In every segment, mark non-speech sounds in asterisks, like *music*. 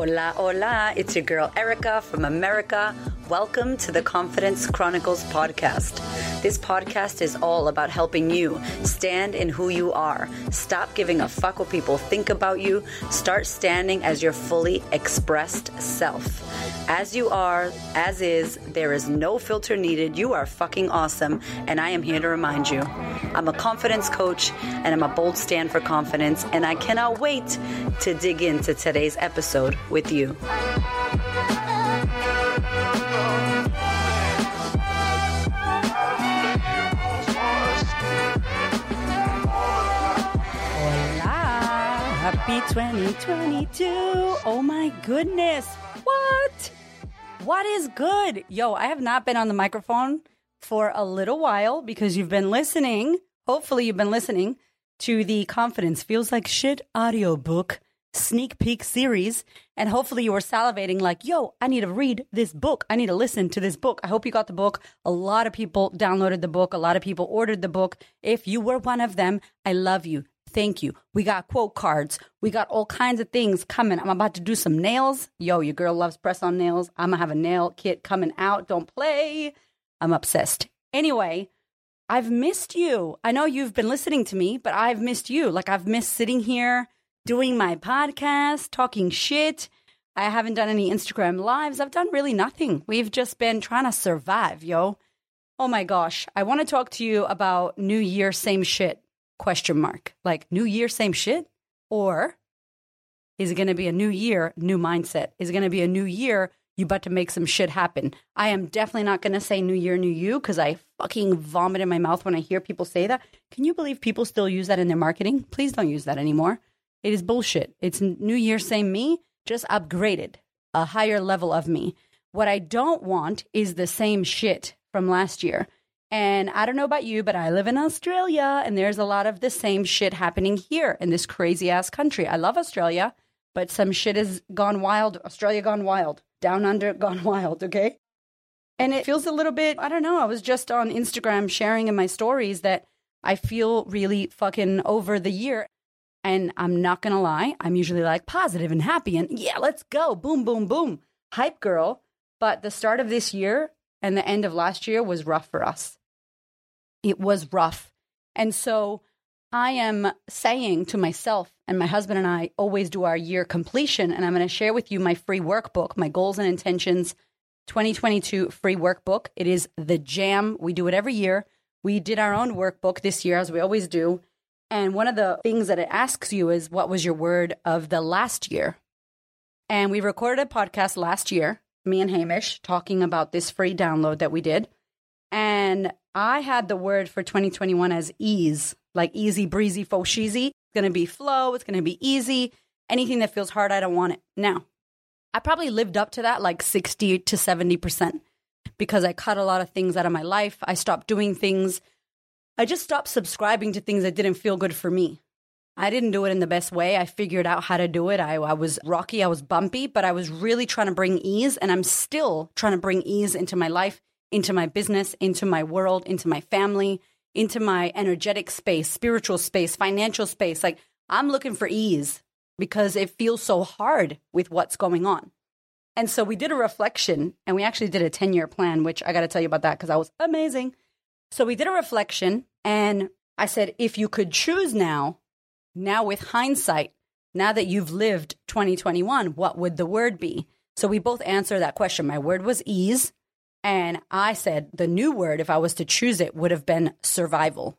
Hola, hola. It's your girl Erika from America. Welcome to the Confidence Chronicles podcast. This podcast is all about helping you stand in who you are. Stop giving a fuck what people think about you. Start standing as your fully expressed self. As you are, as is, there is no filter needed. You are fucking awesome, and I am here to remind you. I'm a confidence coach, and I'm a bold stand for confidence, and I cannot wait to dig into today's episode with you. Happy 2022! Oh my goodness! What? What is good? Yo, I have not been on the microphone for a little while because you've been listening. Hopefully, you've been listening to the Confidence Feels Like Shit audiobook sneak peek series. And hopefully, you were salivating, like, yo, I need to read this book. I need to listen to this book. I hope you got the book. A lot of people downloaded the book, a lot of people ordered the book. If you were one of them, I love you. Thank you. We got quote cards. We got all kinds of things coming. I'm about to do some nails. Yo, your girl loves press on nails. I'm going to have a nail kit coming out. Don't play. I'm obsessed. Anyway, I've missed you. I know you've been listening to me, but I've missed you. Like, I've missed sitting here doing my podcast, talking shit. I haven't done any Instagram lives. I've done really nothing. We've just been trying to survive, yo. Oh my gosh. I want to talk to you about New Year, same shit question mark. Like new year, same shit? Or is it going to be a new year, new mindset? Is it going to be a new year, you about to make some shit happen? I am definitely not going to say new year, new you because I fucking vomit in my mouth when I hear people say that. Can you believe people still use that in their marketing? Please don't use that anymore. It is bullshit. It's new year, same me, just upgraded, a higher level of me. What I don't want is the same shit from last year. And I don't know about you, but I live in Australia and there's a lot of the same shit happening here in this crazy ass country. I love Australia, but some shit has gone wild. Australia gone wild. Down under *laughs* gone wild, okay? And it feels a little bit, I don't know. I was just on Instagram sharing in my stories that I feel really fucking over the year. And I'm not to lie, I'm usually like positive and happy and yeah, let's go. Boom, boom, boom. Hype girl. But the start of this year and the end of last year was rough for us it was rough. And so I am saying to myself, and my husband and I always do our year completion, and I'm going to share with you my free workbook, my goals and intentions 2022 free workbook. It is the jam. We do it every year. We did our own workbook this year, as we always do. And one of the things that it asks you is, what was your word of the last year? And we recorded a podcast last year, me and Hamish, talking about this free download that we did. And I had the word for 2021 as ease, like easy breezy, fo sheezy. It's going to be flow. It's going to be easy. Anything that feels hard, I don't want it. Now, I probably lived up to that like 60 to 70% because I cut a lot of things out of my life. I stopped doing things. I just stopped subscribing to things that didn't feel good for me. I didn't do it in the best way. I figured out how to do it. I, I was rocky, I was bumpy, but I was really trying to bring ease, and I'm still trying to bring ease into my life into my business, into my world, into my family, into my energetic space, spiritual space, financial space. Like I'm looking for ease because it feels so hard with what's going on. And so we did a reflection and we actually did a 10 year plan, which I got to tell you about that because I was amazing. So we did a reflection and I said, if you could choose now, now with hindsight, now that you've lived 2021, what would the word be? So we both answer that question. My word was ease. And I said the new word, if I was to choose it, would have been survival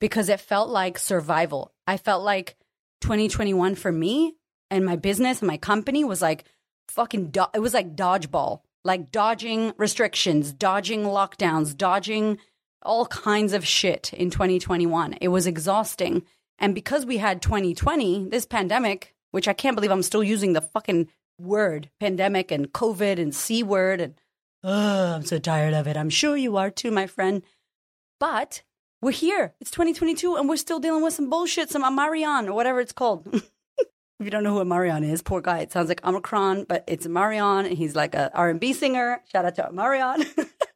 because it felt like survival. I felt like 2021 for me and my business and my company was like fucking, do- it was like dodgeball, like dodging restrictions, dodging lockdowns, dodging all kinds of shit in 2021. It was exhausting. And because we had 2020, this pandemic, which I can't believe I'm still using the fucking word pandemic and COVID and C word and Oh, I'm so tired of it. I'm sure you are too, my friend. But we're here. It's 2022 and we're still dealing with some bullshit, some Omarion or whatever it's called. *laughs* if you don't know who Omarion is, poor guy. It sounds like Omicron, but it's Omarion and he's like a R&B singer. Shout out to Omarion.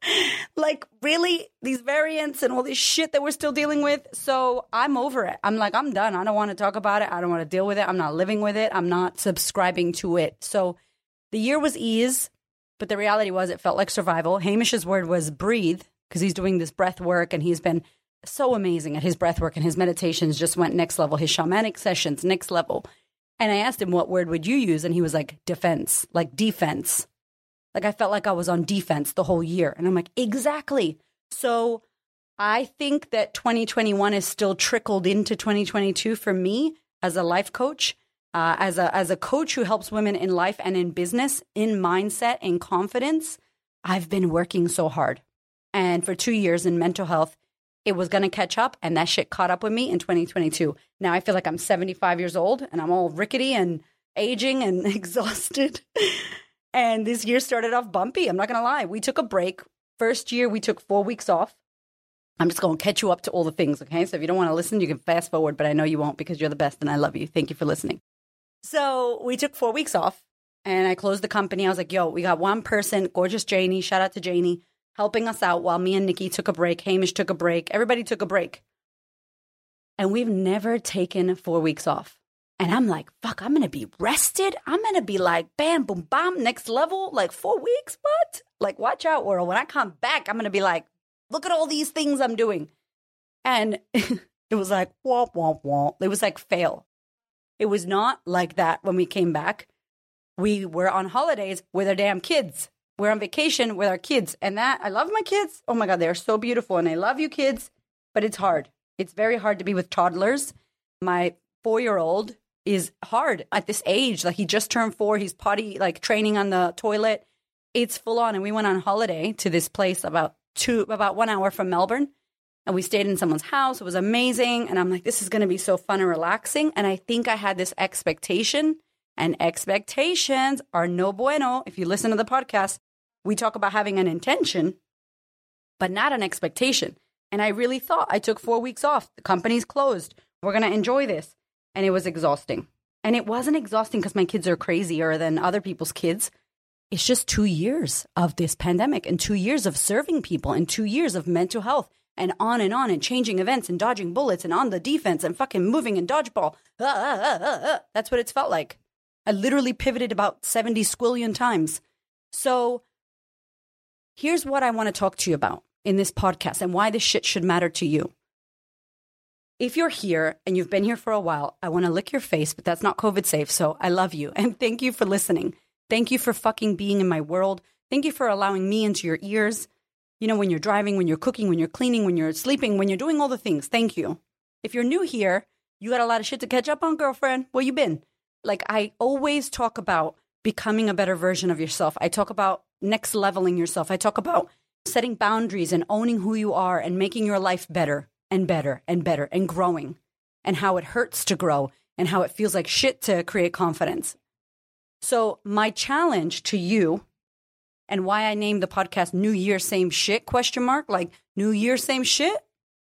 *laughs* like, really? These variants and all this shit that we're still dealing with. So I'm over it. I'm like, I'm done. I don't want to talk about it. I don't want to deal with it. I'm not living with it. I'm not subscribing to it. So the year was ease, but the reality was it felt like survival. Hamish's word was breathe because he's doing this breath work and he's been so amazing at his breath work and his meditations just went next level. His shamanic sessions, next level. And I asked him, what word would you use? And he was like, defense, like defense. Like I felt like I was on defense the whole year. And I'm like, exactly. So I think that 2021 is still trickled into 2022 for me as a life coach, uh, as a as a coach who helps women in life and in business, in mindset and confidence. I've been working so hard, and for two years in mental health, it was going to catch up, and that shit caught up with me in 2022. Now I feel like I'm 75 years old, and I'm all rickety and aging and *laughs* exhausted. And this year started off bumpy. I'm not going to lie. We took a break. First year, we took four weeks off. I'm just going to catch you up to all the things, okay? So if you don't want to listen, you can fast forward, but I know you won't because you're the best and I love you. Thank you for listening. So we took four weeks off and I closed the company. I was like, yo, we got one person, gorgeous Janie, shout out to Janie, helping us out while me and Nikki took a break. Hamish took a break. Everybody took a break. And we've never taken four weeks off. And I'm like, fuck, I'm gonna be rested. I'm gonna be like, bam, boom, bam, next level, like four weeks. What? Like, watch out, world. When I come back, I'm gonna be like, look at all these things I'm doing. And *laughs* it was like, womp, womp, womp. It was like, fail. It was not like that when we came back. We were on holidays with our damn kids. We're on vacation with our kids. And that, I love my kids. Oh my God, they're so beautiful. And I love you, kids. But it's hard. It's very hard to be with toddlers. My four year old is hard at this age. Like he just turned four, he's potty like training on the toilet. It's full on. And we went on holiday to this place about two, about one hour from Melbourne. And we stayed in someone's house. It was amazing. And I'm like, this is going to be so fun and relaxing. And I think I had this expectation, and expectations are no bueno. If you listen to the podcast, we talk about having an intention, but not an expectation. And I really thought I took four weeks off. The company's closed. We're going to enjoy this and it was exhausting. And it wasn't exhausting because my kids are crazier than other people's kids. It's just two years of this pandemic and two years of serving people and two years of mental health and on and on and changing events and dodging bullets and on the defense and fucking moving and dodgeball. Ah, ah, ah, That's what it's felt like. I literally pivoted about 70 squillion times. So here's what I want to talk to you about in this podcast and why this shit should matter to you if you're here and you've been here for a while, I want to lick your face, but that's not COVID safe. So I love you and thank you for listening. Thank you for fucking being in my world. Thank you for allowing me into your ears. You know, when you're driving, when you're cooking, when you're cleaning, when you're sleeping, when you're doing all the things. Thank you. If you're new here, you got a lot of shit to catch up on, girlfriend. Where you been? Like I always talk about becoming a better version of yourself. I talk about next leveling yourself. I talk about setting boundaries and owning who you are and making your life better and better and better and growing and how it hurts to grow and how it feels like shit to create confidence. So, my challenge to you and why I named the podcast New Year Same Shit question mark like New Year Same Shit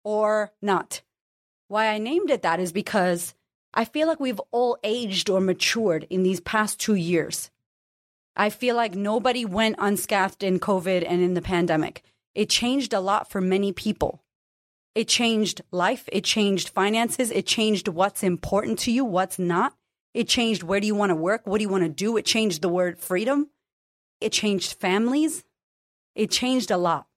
or not. Why I named it that is because I feel like we've all aged or matured in these past 2 years. I feel like nobody went unscathed in COVID and in the pandemic. It changed a lot for many people. It changed life. It changed finances. It changed what's important to you, what's not. It changed where do you want to work? What do you want to do? It changed the word freedom. It changed families. It changed a lot.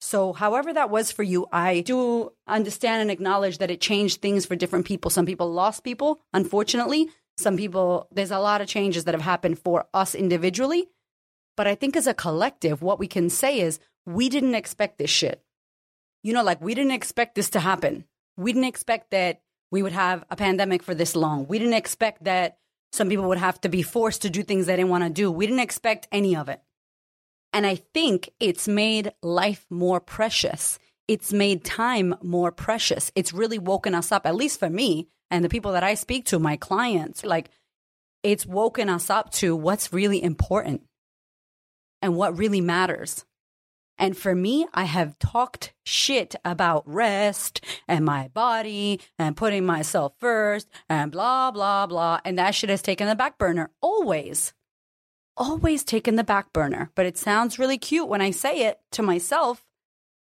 So, however that was for you, I do understand and acknowledge that it changed things for different people. Some people lost people, unfortunately. Some people, there's a lot of changes that have happened for us individually. But I think as a collective, what we can say is we didn't expect this shit you know, like we didn't expect this to happen. We didn't expect that we would have a pandemic for this long. We didn't expect that some people would have to be forced to do things they didn't want to do. We didn't expect any of it. And I think it's made life more precious. It's made time more precious. It's really woken us up, at least for me and the people that I speak to, my clients. Like, it's woken us up to what's really important and what really matters. And for me, I have talked shit about rest and my body and putting myself first and blah, blah, blah. And that shit has taken the back burner always. Always taken the back burner. But it sounds really cute when I say it to myself.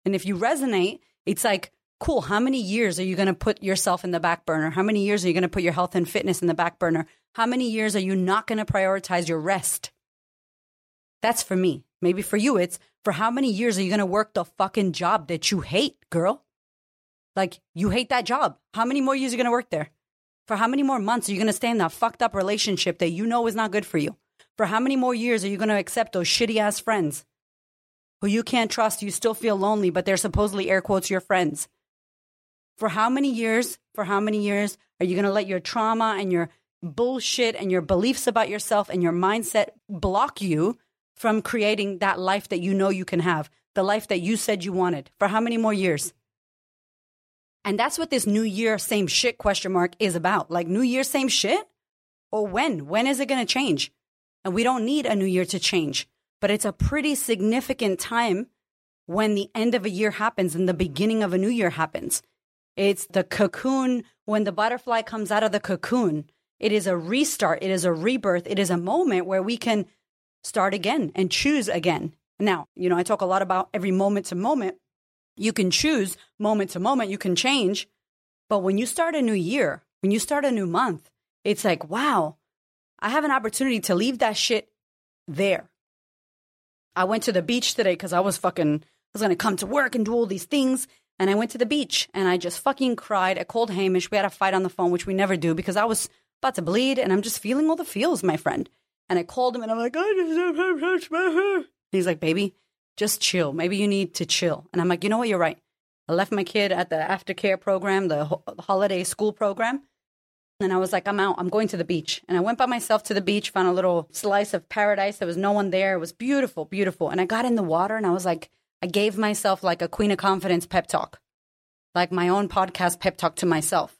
And if you resonate, it's like, cool, how many years are you going to put yourself in the back burner? How many years are you going to put your health and fitness in the back burner? How many years are you not going to prioritize your rest? That's for me. Maybe for you, it's for how many years are you going to work the fucking job that you hate, girl? Like, you hate that job. How many more years are you going to work there? For how many more months are you going to stay in that fucked up relationship that you know is not good for you? For how many more years are you going to accept those shitty ass friends who you can't trust? You still feel lonely, but they're supposedly air quotes your friends. For how many years, for how many years are you going to let your trauma and your bullshit and your beliefs about yourself and your mindset block you from creating that life that you know you can have, the life that you said you wanted? For how many more years? And that's what this new year, same shit question mark is about. Like, new year, same shit? Or when? When is it going to change? And we don't need a new year to change, but it's a pretty significant time when the end of a year happens and the beginning of a new year happens. It's the cocoon when the butterfly comes out of the cocoon. It is a restart, it is a rebirth, it is a moment where we can start again and choose again. Now, you know, I talk a lot about every moment to moment. You can choose moment to moment, you can change. But when you start a new year, when you start a new month, it's like, wow, I have an opportunity to leave that shit there. I went to the beach today because I was fucking, I was going to come to work and do all these things. And I went to the beach and I just fucking cried. I called Hamish. We had a fight on the phone, which we never do because I was about to bleed and I'm just feeling all the feels, my friend. And I called him and I'm like, I just, he's like, baby, just chill. Maybe you need to chill. And I'm like, you know what? You're right. I left my kid at the aftercare program, the holiday school program. And I was like, I'm out. I'm going to the beach. And I went by myself to the beach, found a little slice of paradise. There was no one there. It was beautiful, beautiful. And I got in the water and I was like, I gave myself like a Queen of Confidence pep talk, like my own podcast pep talk to myself.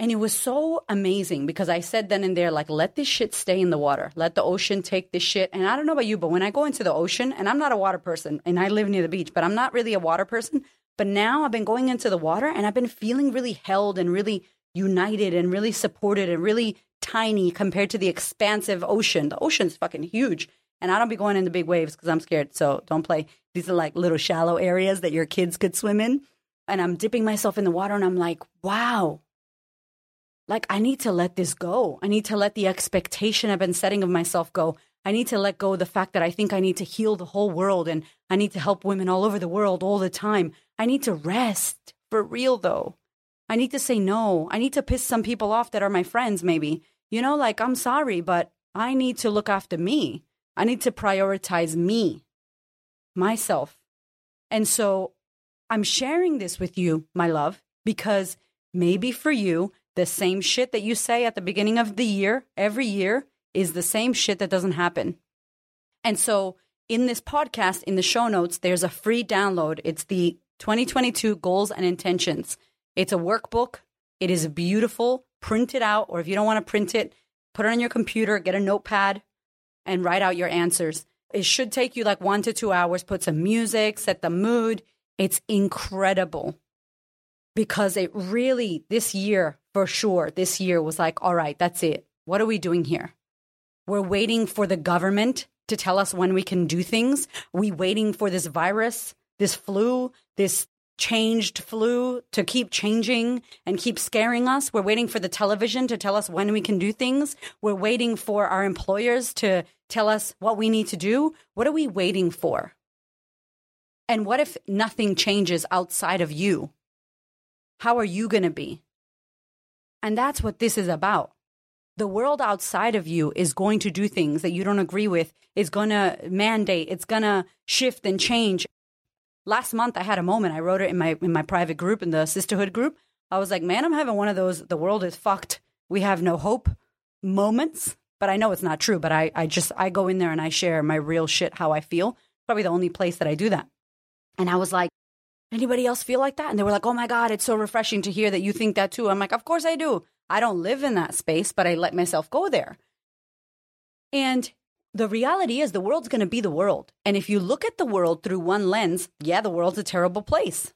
And it was so amazing because I said then and there, like, let this shit stay in the water. Let the ocean take this shit. And I don't know about you, but when I go into the ocean, and I'm not a water person and I live near the beach, but I'm not really a water person. But now I've been going into the water and I've been feeling really held and really united and really supported and really tiny compared to the expansive ocean. The ocean's fucking huge. And I don't be going in the big waves because I'm scared. So don't play. These are like little shallow areas that your kids could swim in. And I'm dipping myself in the water and I'm like, wow. Like, I need to let this go. I need to let the expectation I've been setting of myself go. I need to let go of the fact that I think I need to heal the whole world and I need to help women all over the world all the time. I need to rest for real, though. I need to say no. I need to piss some people off that are my friends, maybe. You know, like, I'm sorry, but I need to look after me. I need to prioritize me, myself. And so I'm sharing this with you, my love, because maybe for you, the same shit that you say at the beginning of the year, every year, is the same shit that doesn't happen. And so in this podcast, in the show notes, there's a free download. It's the 2022 goals and intentions. It's a workbook. It is beautiful. Print it out, or if you don't want to print it, put it on your computer, get a notepad, and write out your answers. It should take you like one to two hours. Put some music, set the mood. It's incredible because it really, this year, for sure, this year was like, all right, that's it. What are we doing here? We're waiting for the government to tell us when we can do things. We waiting for this virus, this flu, this changed flu to keep changing and keep scaring us. We're waiting for the television to tell us when we can do things. We're waiting for our employers to tell us what we need to do. What are we waiting for? And what if nothing changes outside of you? How are you going to be? And that's what this is about. The world outside of you is going to do things that you don't agree with, is going to mandate, it's going to shift and change last month I had a moment. I wrote it in my in my private group in the sisterhood group. I was like, man, I'm having one of those the world is fucked. We have no hope moments. But I know it's not true. But I, I just I go in there and I share my real shit, how I feel. Probably the only place that I do that. And I was like, anybody else feel like that? And they were like, oh my God, it's so refreshing to hear that you think that too. I'm like, of course I do. I don't live in that space, but I let myself go there. And the reality is the world's going to be the world. And if you look at the world through one lens, yeah, the world's a terrible place.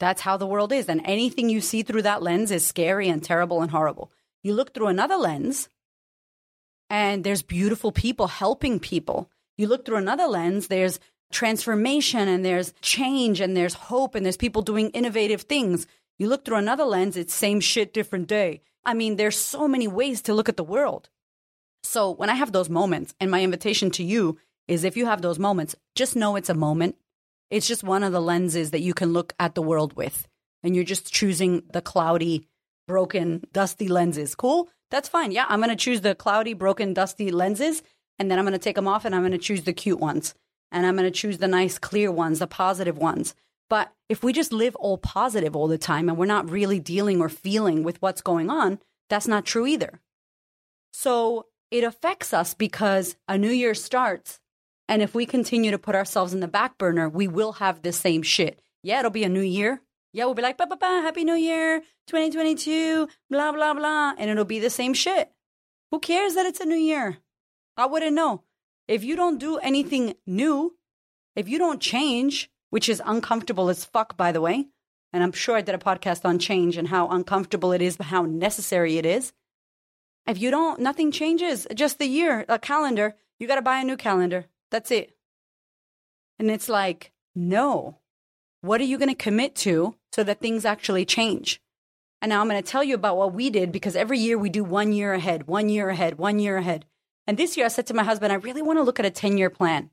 That's how the world is. And anything you see through that lens is scary and terrible and horrible. You look through another lens, and there's beautiful people helping people. You look through another lens, there's transformation and there's change and there's hope and there's people doing innovative things. You look through another lens, it's same shit, different day. I mean, there's so many ways to look at the world. So when I have those moments, and my invitation to you is if you have those moments, just know it's a moment. It's just one of the lenses that you can look at the world with. And you're just choosing the cloudy, broken, dusty lenses. Cool? That's fine. Yeah, I'm going to choose the cloudy, broken, dusty lenses. And then I'm going to take them off and I'm going to choose the cute ones. And I'm going to choose the nice, clear ones, the positive ones. But if we just live all positive all the time and we're not really dealing or feeling with what's going on, that's not true either. So it affects us because a new year starts. And if we continue to put ourselves in the back burner, we will have the same shit. Yeah, it'll be a new year. Yeah, we'll be like, ba ba ba, happy new year, 2022, blah, blah, blah. And it'll be the same shit. Who cares that it's a new year? I wouldn't know. If you don't do anything new, if you don't change, which is uncomfortable as fuck, by the way, and I'm sure I did a podcast on change and how uncomfortable it is, but how necessary it is. If you don't, nothing changes. Just the year, a calendar, you got to buy a new calendar. That's it. And it's like, no. What are you going to commit to so that things actually change? And now I'm going to tell you about what we did because every year we do one year ahead, one year ahead, one year ahead. And this year I said to my husband, I really want to look at a 10 year plan.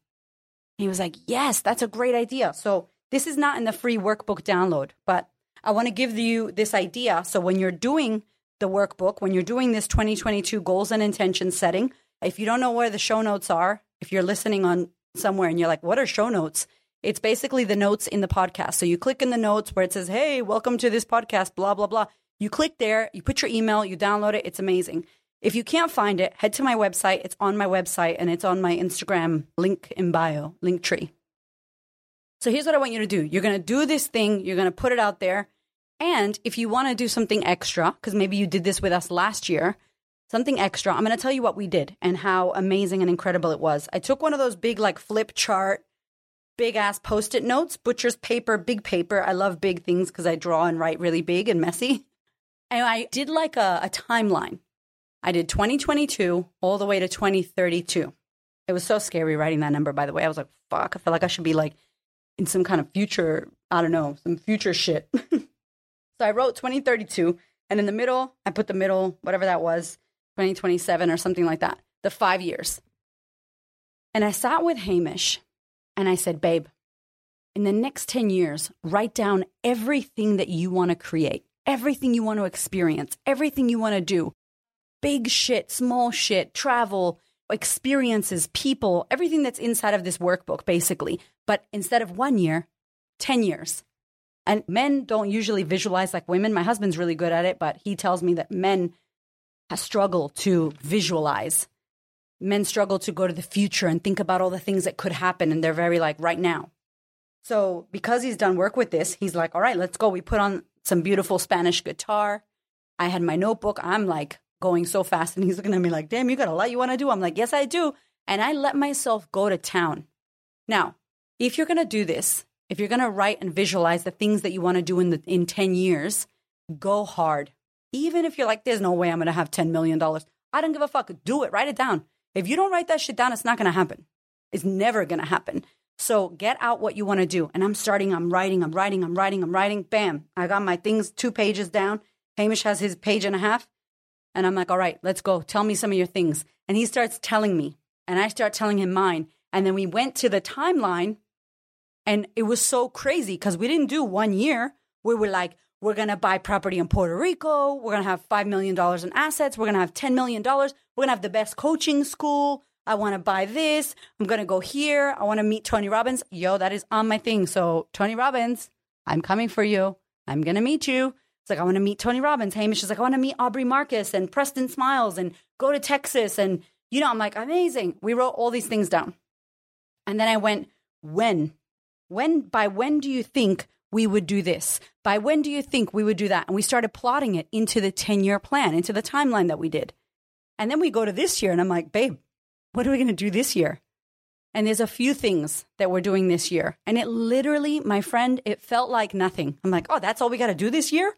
He was like, Yes, that's a great idea. So this is not in the free workbook download, but I want to give you this idea. So when you're doing the workbook, when you're doing this 2022 goals and intentions setting, if you don't know where the show notes are, if you're listening on somewhere and you're like, what are show notes? It's basically the notes in the podcast. So you click in the notes where it says, hey, welcome to this podcast, blah, blah, blah. You click there, you put your email, you download it. It's amazing. If you can't find it, head to my website. It's on my website and it's on my Instagram link in bio, link tree. So here's what I want you to do. You're going to do this thing. You're going to put it out there. And if you want to do something extra, because maybe you did this with us last year, something extra, I'm going to tell you what we did and how amazing and incredible it was. I took one of those big, like, flip chart, big ass post it notes, butcher's paper, big paper. I love big things because I draw and write really big and messy. And I did like a, a timeline. I did 2022 all the way to 2032. It was so scary writing that number, by the way. I was like, fuck, I feel like I should be like in some kind of future, I don't know, some future shit. *laughs* so I wrote 2032, and in the middle, I put the middle, whatever that was, 2027 or something like that, the five years. And I sat with Hamish and I said, babe, in the next 10 years, write down everything that you want to create, everything you want to experience, everything you want to do big shit, small shit, travel, experiences, people, everything that's inside of this workbook, basically. But instead of one year, 10 years. And men don't usually visualize like women. My husband's really good at it, but he tells me that men struggle to visualize. Men struggle to go to the future and think about all the things that could happen. And they're very like right now. So because he's done work with this, he's like, all right, let's go. We put on some beautiful Spanish guitar. I had my notebook. I'm like going so fast. And he's looking at me like, damn, you got a lot you want to do. I'm like, yes, I do. And I let myself go to town. Now, if you're going to do this, if you're going to write and visualize the things that you want to do in the, in 10 years, go hard. Even if you're like, there's no way I'm going to have $10 million. I don't give a fuck. Do it. Write it down. If you don't write that shit down, it's not going to happen. It's never going to happen. So get out what you want to do. And I'm starting, I'm writing, I'm writing, I'm writing, I'm writing. Bam. I got my things two pages down. Hamish has his page and a half. And I'm like, all right, let's go. Tell me some of your things. And he starts telling me, and I start telling him mine. And then we went to the timeline, and it was so crazy because we didn't do one year. We were like, we're going to buy property in Puerto Rico. We're going to have $5 million in assets. We're going to have $10 million. We're going to have the best coaching school. I want to buy this. I'm going to go here. I want to meet Tony Robbins. Yo, that is on my thing. So, Tony Robbins, I'm coming for you. I'm going to meet you. It's like, I want to meet Tony Robbins. Hamish is like, I want to meet Aubrey Marcus and Preston Smiles and go to Texas. And, you know, I'm like, amazing. We wrote all these things down. And then I went, when? When, by when do you think we would do this? By when do you think we would do that? And we started plotting it into the 10 year plan, into the timeline that we did. And then we go to this year and I'm like, babe, what are we going to do this year? And there's a few things that we're doing this year. And it literally, my friend, it felt like nothing. I'm like, oh, that's all we got to do this year?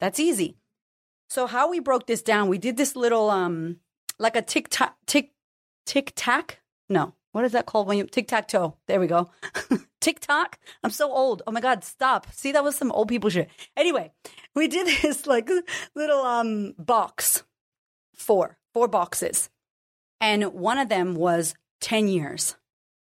That's easy. So how we broke this down, we did this little um like a tick tock tick tick tack. No, what is that called when you tic tac toe? There we go. *laughs* TikTok. I'm so old. Oh my god, stop. See, that was some old people shit. Anyway, we did *laughs* this like little um box. Four, four boxes. And one of them was 10 years.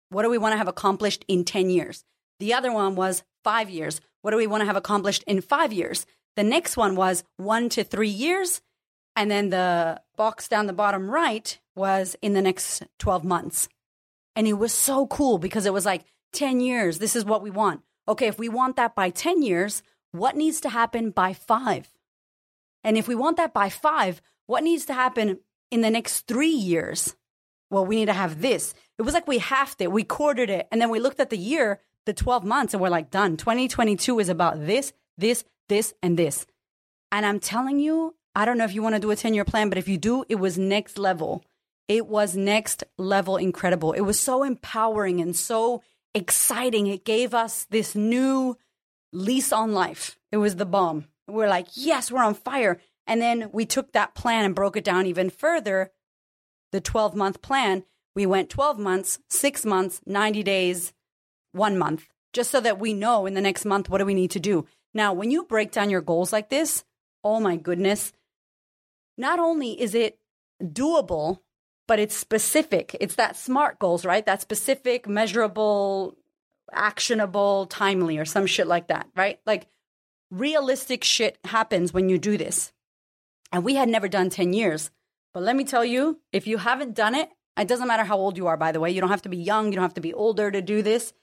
What do we want to have accomplished in 10 years? The other one was 5 years. What do we want to have accomplished in 5 years? The next one was 1 to 3 years. And then the box down the bottom right was in the next 12 months. And it was so cool because it was like 10 years. This is what we want. Okay, if we want that by 10 years, what needs to happen by five? And if we want that by five, what needs to happen in the next three years? Well, we need to have this. It was like we halved it, we quartered it, and then we looked at the year, the 12 months, and we're like, done. 2022 is about this, this, this, and this. And I'm telling you, I don't know if you want to do a 10 year plan, but if you do, it was next level. It was next level incredible. It was so empowering and so exciting. It gave us this new lease on life. It was the bomb. We're like, yes, we're on fire. And then we took that plan and broke it down even further. The 12 month plan, we went 12 months, six months, 90 days, one month, just so that we know in the next month what do we need to do. Now, when you break down your goals like this, oh my goodness, not only is it doable, but it's specific. It's that SMART goals, right? That specific, measurable, actionable, timely, or some shit like that, right? Like realistic shit happens when you do this. And we had never done 10 years. But let me tell you, if you haven't done it, it doesn't matter how old you are, by the way. You don't have to be young, you don't have to be older to do this.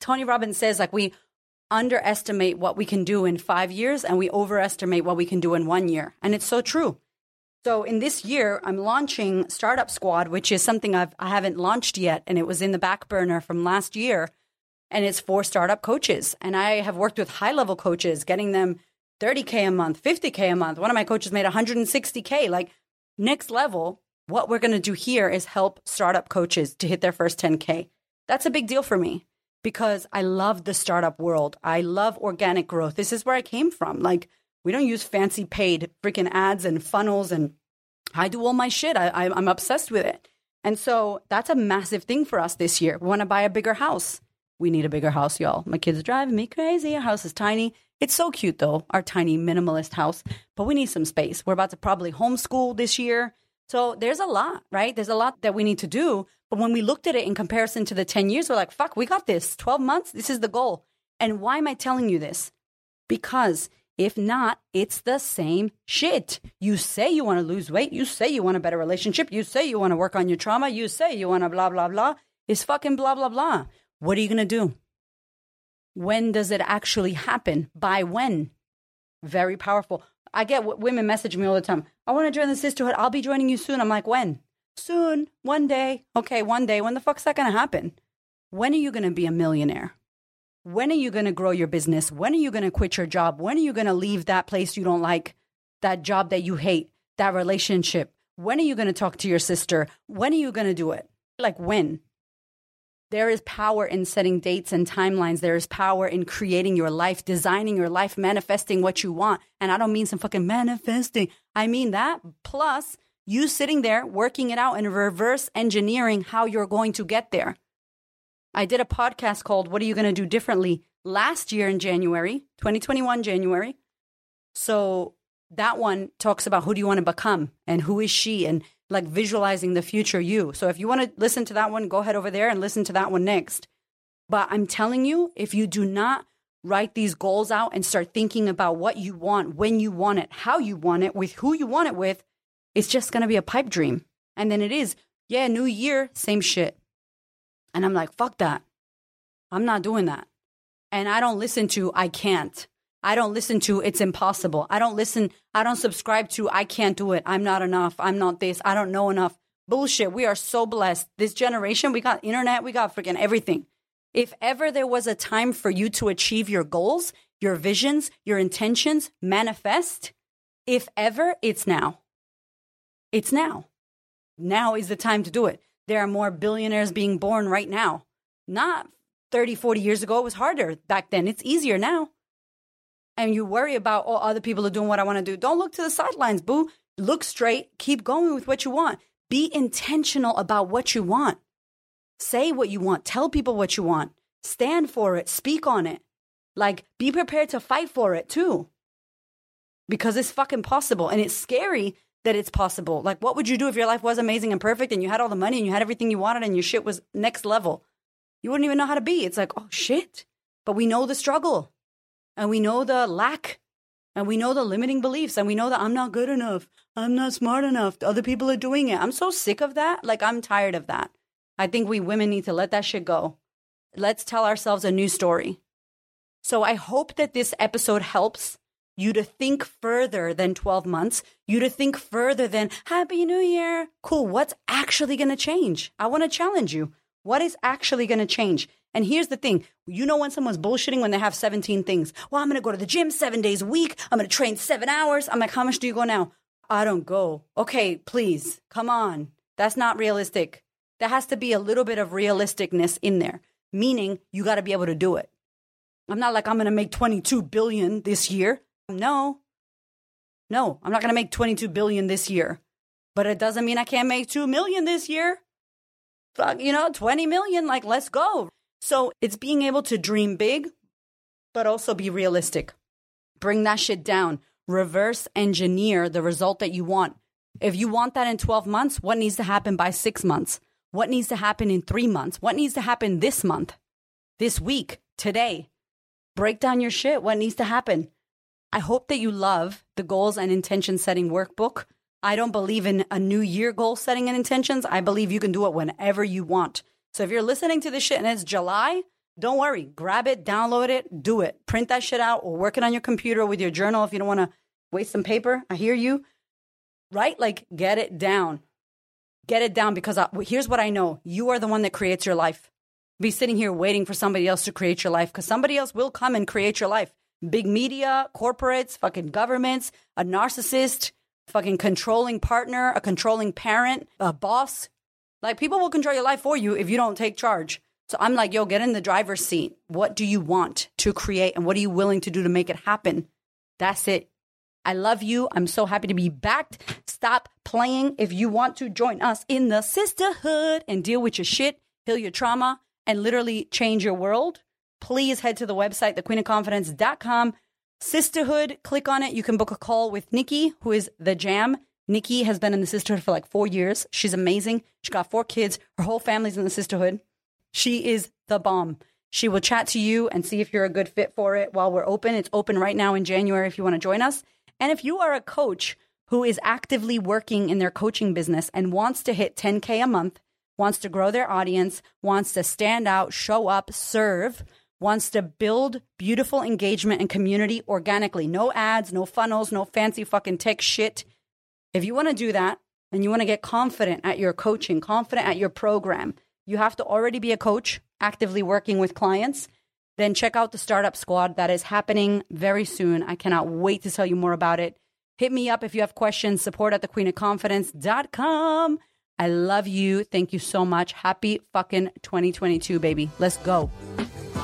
Tony Robbins says, like, we underestimate what we can do in five years and we overestimate what we can do in one year. And it's so true. So in this year, I'm launching Startup Squad, which is something I've, I haven't launched yet. And it was in the back burner from last year and it's for startup coaches. And I have worked with high level coaches, getting them 30K a month, 50K a month. One of my coaches made 160K. Like next level, what we're going to do here is help startup coaches to hit their first 10K. That's a big deal for me because I love the startup world. I love organic growth. This is where I came from. Like, we don't use fancy paid freaking ads and funnels, and I do all my shit. I, I'm obsessed with it. And so that's a massive thing for us this year. We want to buy a bigger house. We need a bigger house, y'all. My kids are driving me crazy. Our house is tiny. It's so cute, though, our tiny minimalist house, but we need some space. We're about to probably homeschool this year. So there's a lot, right? There's a lot that we need to do. But when we looked at it in comparison to the 10 years, we're like, fuck, we got this. 12 months, this is the goal. And why am I telling you this? Because if not, it's the same shit. You say you want to lose weight. You say you want a better relationship. You say you want to work on your trauma. You say you want to blah, blah, blah. It's fucking blah, blah, blah. What are you going to do? When does it actually happen? By when? Very powerful. I get women message me all the time. I want to join the sisterhood. I'll be joining you soon. I'm like, when? Soon. One day. Okay, one day. When the fuck's that going to happen? When are you going to be a millionaire? When are you going to grow your business? When are you going to quit your job? When are you going to leave that place you don't like, that job that you hate, that relationship? When are you going to talk to your sister? When are you going to do it? Like, when? There is power in setting dates and timelines. There is power in creating your life, designing your life, manifesting what you want. And I don't mean some fucking manifesting. I mean that plus you sitting there working it out and reverse engineering how you're going to get there. I did a podcast called What Are You Going to Do Differently last year in January, 2021 January. So that one talks about who do you want to become and who is she and like visualizing the future you. So if you want to listen to that one, go ahead over there and listen to that one next. But I'm telling you, if you do not write these goals out and start thinking about what you want, when you want it, how you want it, with who you want it with, it's just going to be a pipe dream. And then it is, yeah, new year, same shit. And I'm like, fuck that. I'm not doing that. And I don't listen to, I can't. I don't listen to it's impossible. I don't listen, I don't subscribe to I can't do it. I'm not enough. I'm not this. I don't know enough. Bullshit. We are so blessed. This generation, we got internet, we got freaking everything. If ever there was a time for you to achieve your goals, your visions, your intentions, manifest, if ever, it's now. It's now. Now is the time to do it. There are more billionaires being born right now. Not 30, 40 years ago. It was harder back then. It's easier now and you worry about, oh, other people are doing what I want to do. Don't look to the sidelines, boo. Look straight. Keep going with what you want. Be intentional about what you want. Say what you want. Tell people what you want. Stand for it. Speak on it. Like, be prepared to fight for it too. Because it's fucking possible. And it's scary that it's possible. Like, what would you do if your life was amazing and perfect and you had all the money and you had everything you wanted and your shit was next level? You wouldn't even know how to be. It's like, oh shit. But we know the struggle and we know the lack and we know the limiting beliefs and we know that I'm not good enough. I'm not smart enough. Other people are doing it. I'm so sick of that. Like, I'm tired of that. I think we women need to let that shit go. Let's tell ourselves a new story. So I hope that this episode helps you to think further than 12 months, you to think further than Happy New Year. Cool. What's actually going to change? I want to challenge you. What is actually going to change? And here's the thing you know when someone's bullshitting when they have 17 things. Well, I'm going to go to the gym seven days a week. I'm going to train seven hours. I'm like, how much do you go now? I don't go. Okay, please, come on. That's not realistic. There has to be a little bit of realisticness in there, meaning you got to be able to do it. I'm not like I'm going to make 22 billion this year. No. No, I'm not going to make 22 billion this year. But it doesn't mean I can't make 2 million this year. Fuck, you know, 20 million like let's go. So, it's being able to dream big but also be realistic. Bring that shit down. Reverse engineer the result that you want. If you want that in 12 months, what needs to happen by 6 months? What needs to happen in 3 months? What needs to happen this month? This week? Today? Break down your shit. What needs to happen? I hope that you love the goals and intention setting workbook. I don't believe in a new year goal setting and intentions. I believe you can do it whenever you want. So if you're listening to this shit and it's July, don't worry. Grab it, download it, do it. Print that shit out or work it on your computer with your journal if you don't want to waste some paper. I hear you. Right? Like, get it down. Get it down because I, here's what I know you are the one that creates your life be sitting here waiting for somebody else to create your life because somebody else will come and create your life. Big media, corporates, fucking governments, a narcissist, fucking controlling partner, a controlling parent, a boss. Like people will control your life for you if you don't take charge. So I'm like, yo, get in the driver's seat. What do you want to create and what are you willing to do to make it happen? That's it. I love you. I'm so happy to be back. Stop playing. If you want to join us in the sisterhood and deal with your shit, heal your trauma, and literally change your world, please head to the website, thequeenofconfidence.com. Sisterhood, click on it. You can book a call with Nikki, who is the jam. Nikki has been in the sisterhood for like four years. She's amazing. She got four kids. Her whole family's in the sisterhood. She is the bomb. She will chat to you and see if you're a good fit for it while we're open. It's open right now in January if you want to join us. And if you are a coach who is actively working in their coaching business and wants to hit 10K a month, wants to grow their audience, wants to stand out, show up, serve, wants to build beautiful engagement and community organically. No ads, no funnels, no fancy fucking tech shit. If you want to do that and you want to get confident at your coaching, confident at your program, you have to already be a coach actively working with clients. Then check out the Startup Squad that is happening very soon. I cannot wait to tell you more about it. Hit me up if you have questions, support at thequeenofconfidence.com. I love you. Thank you so much. Happy fucking 2022, baby. Let's go.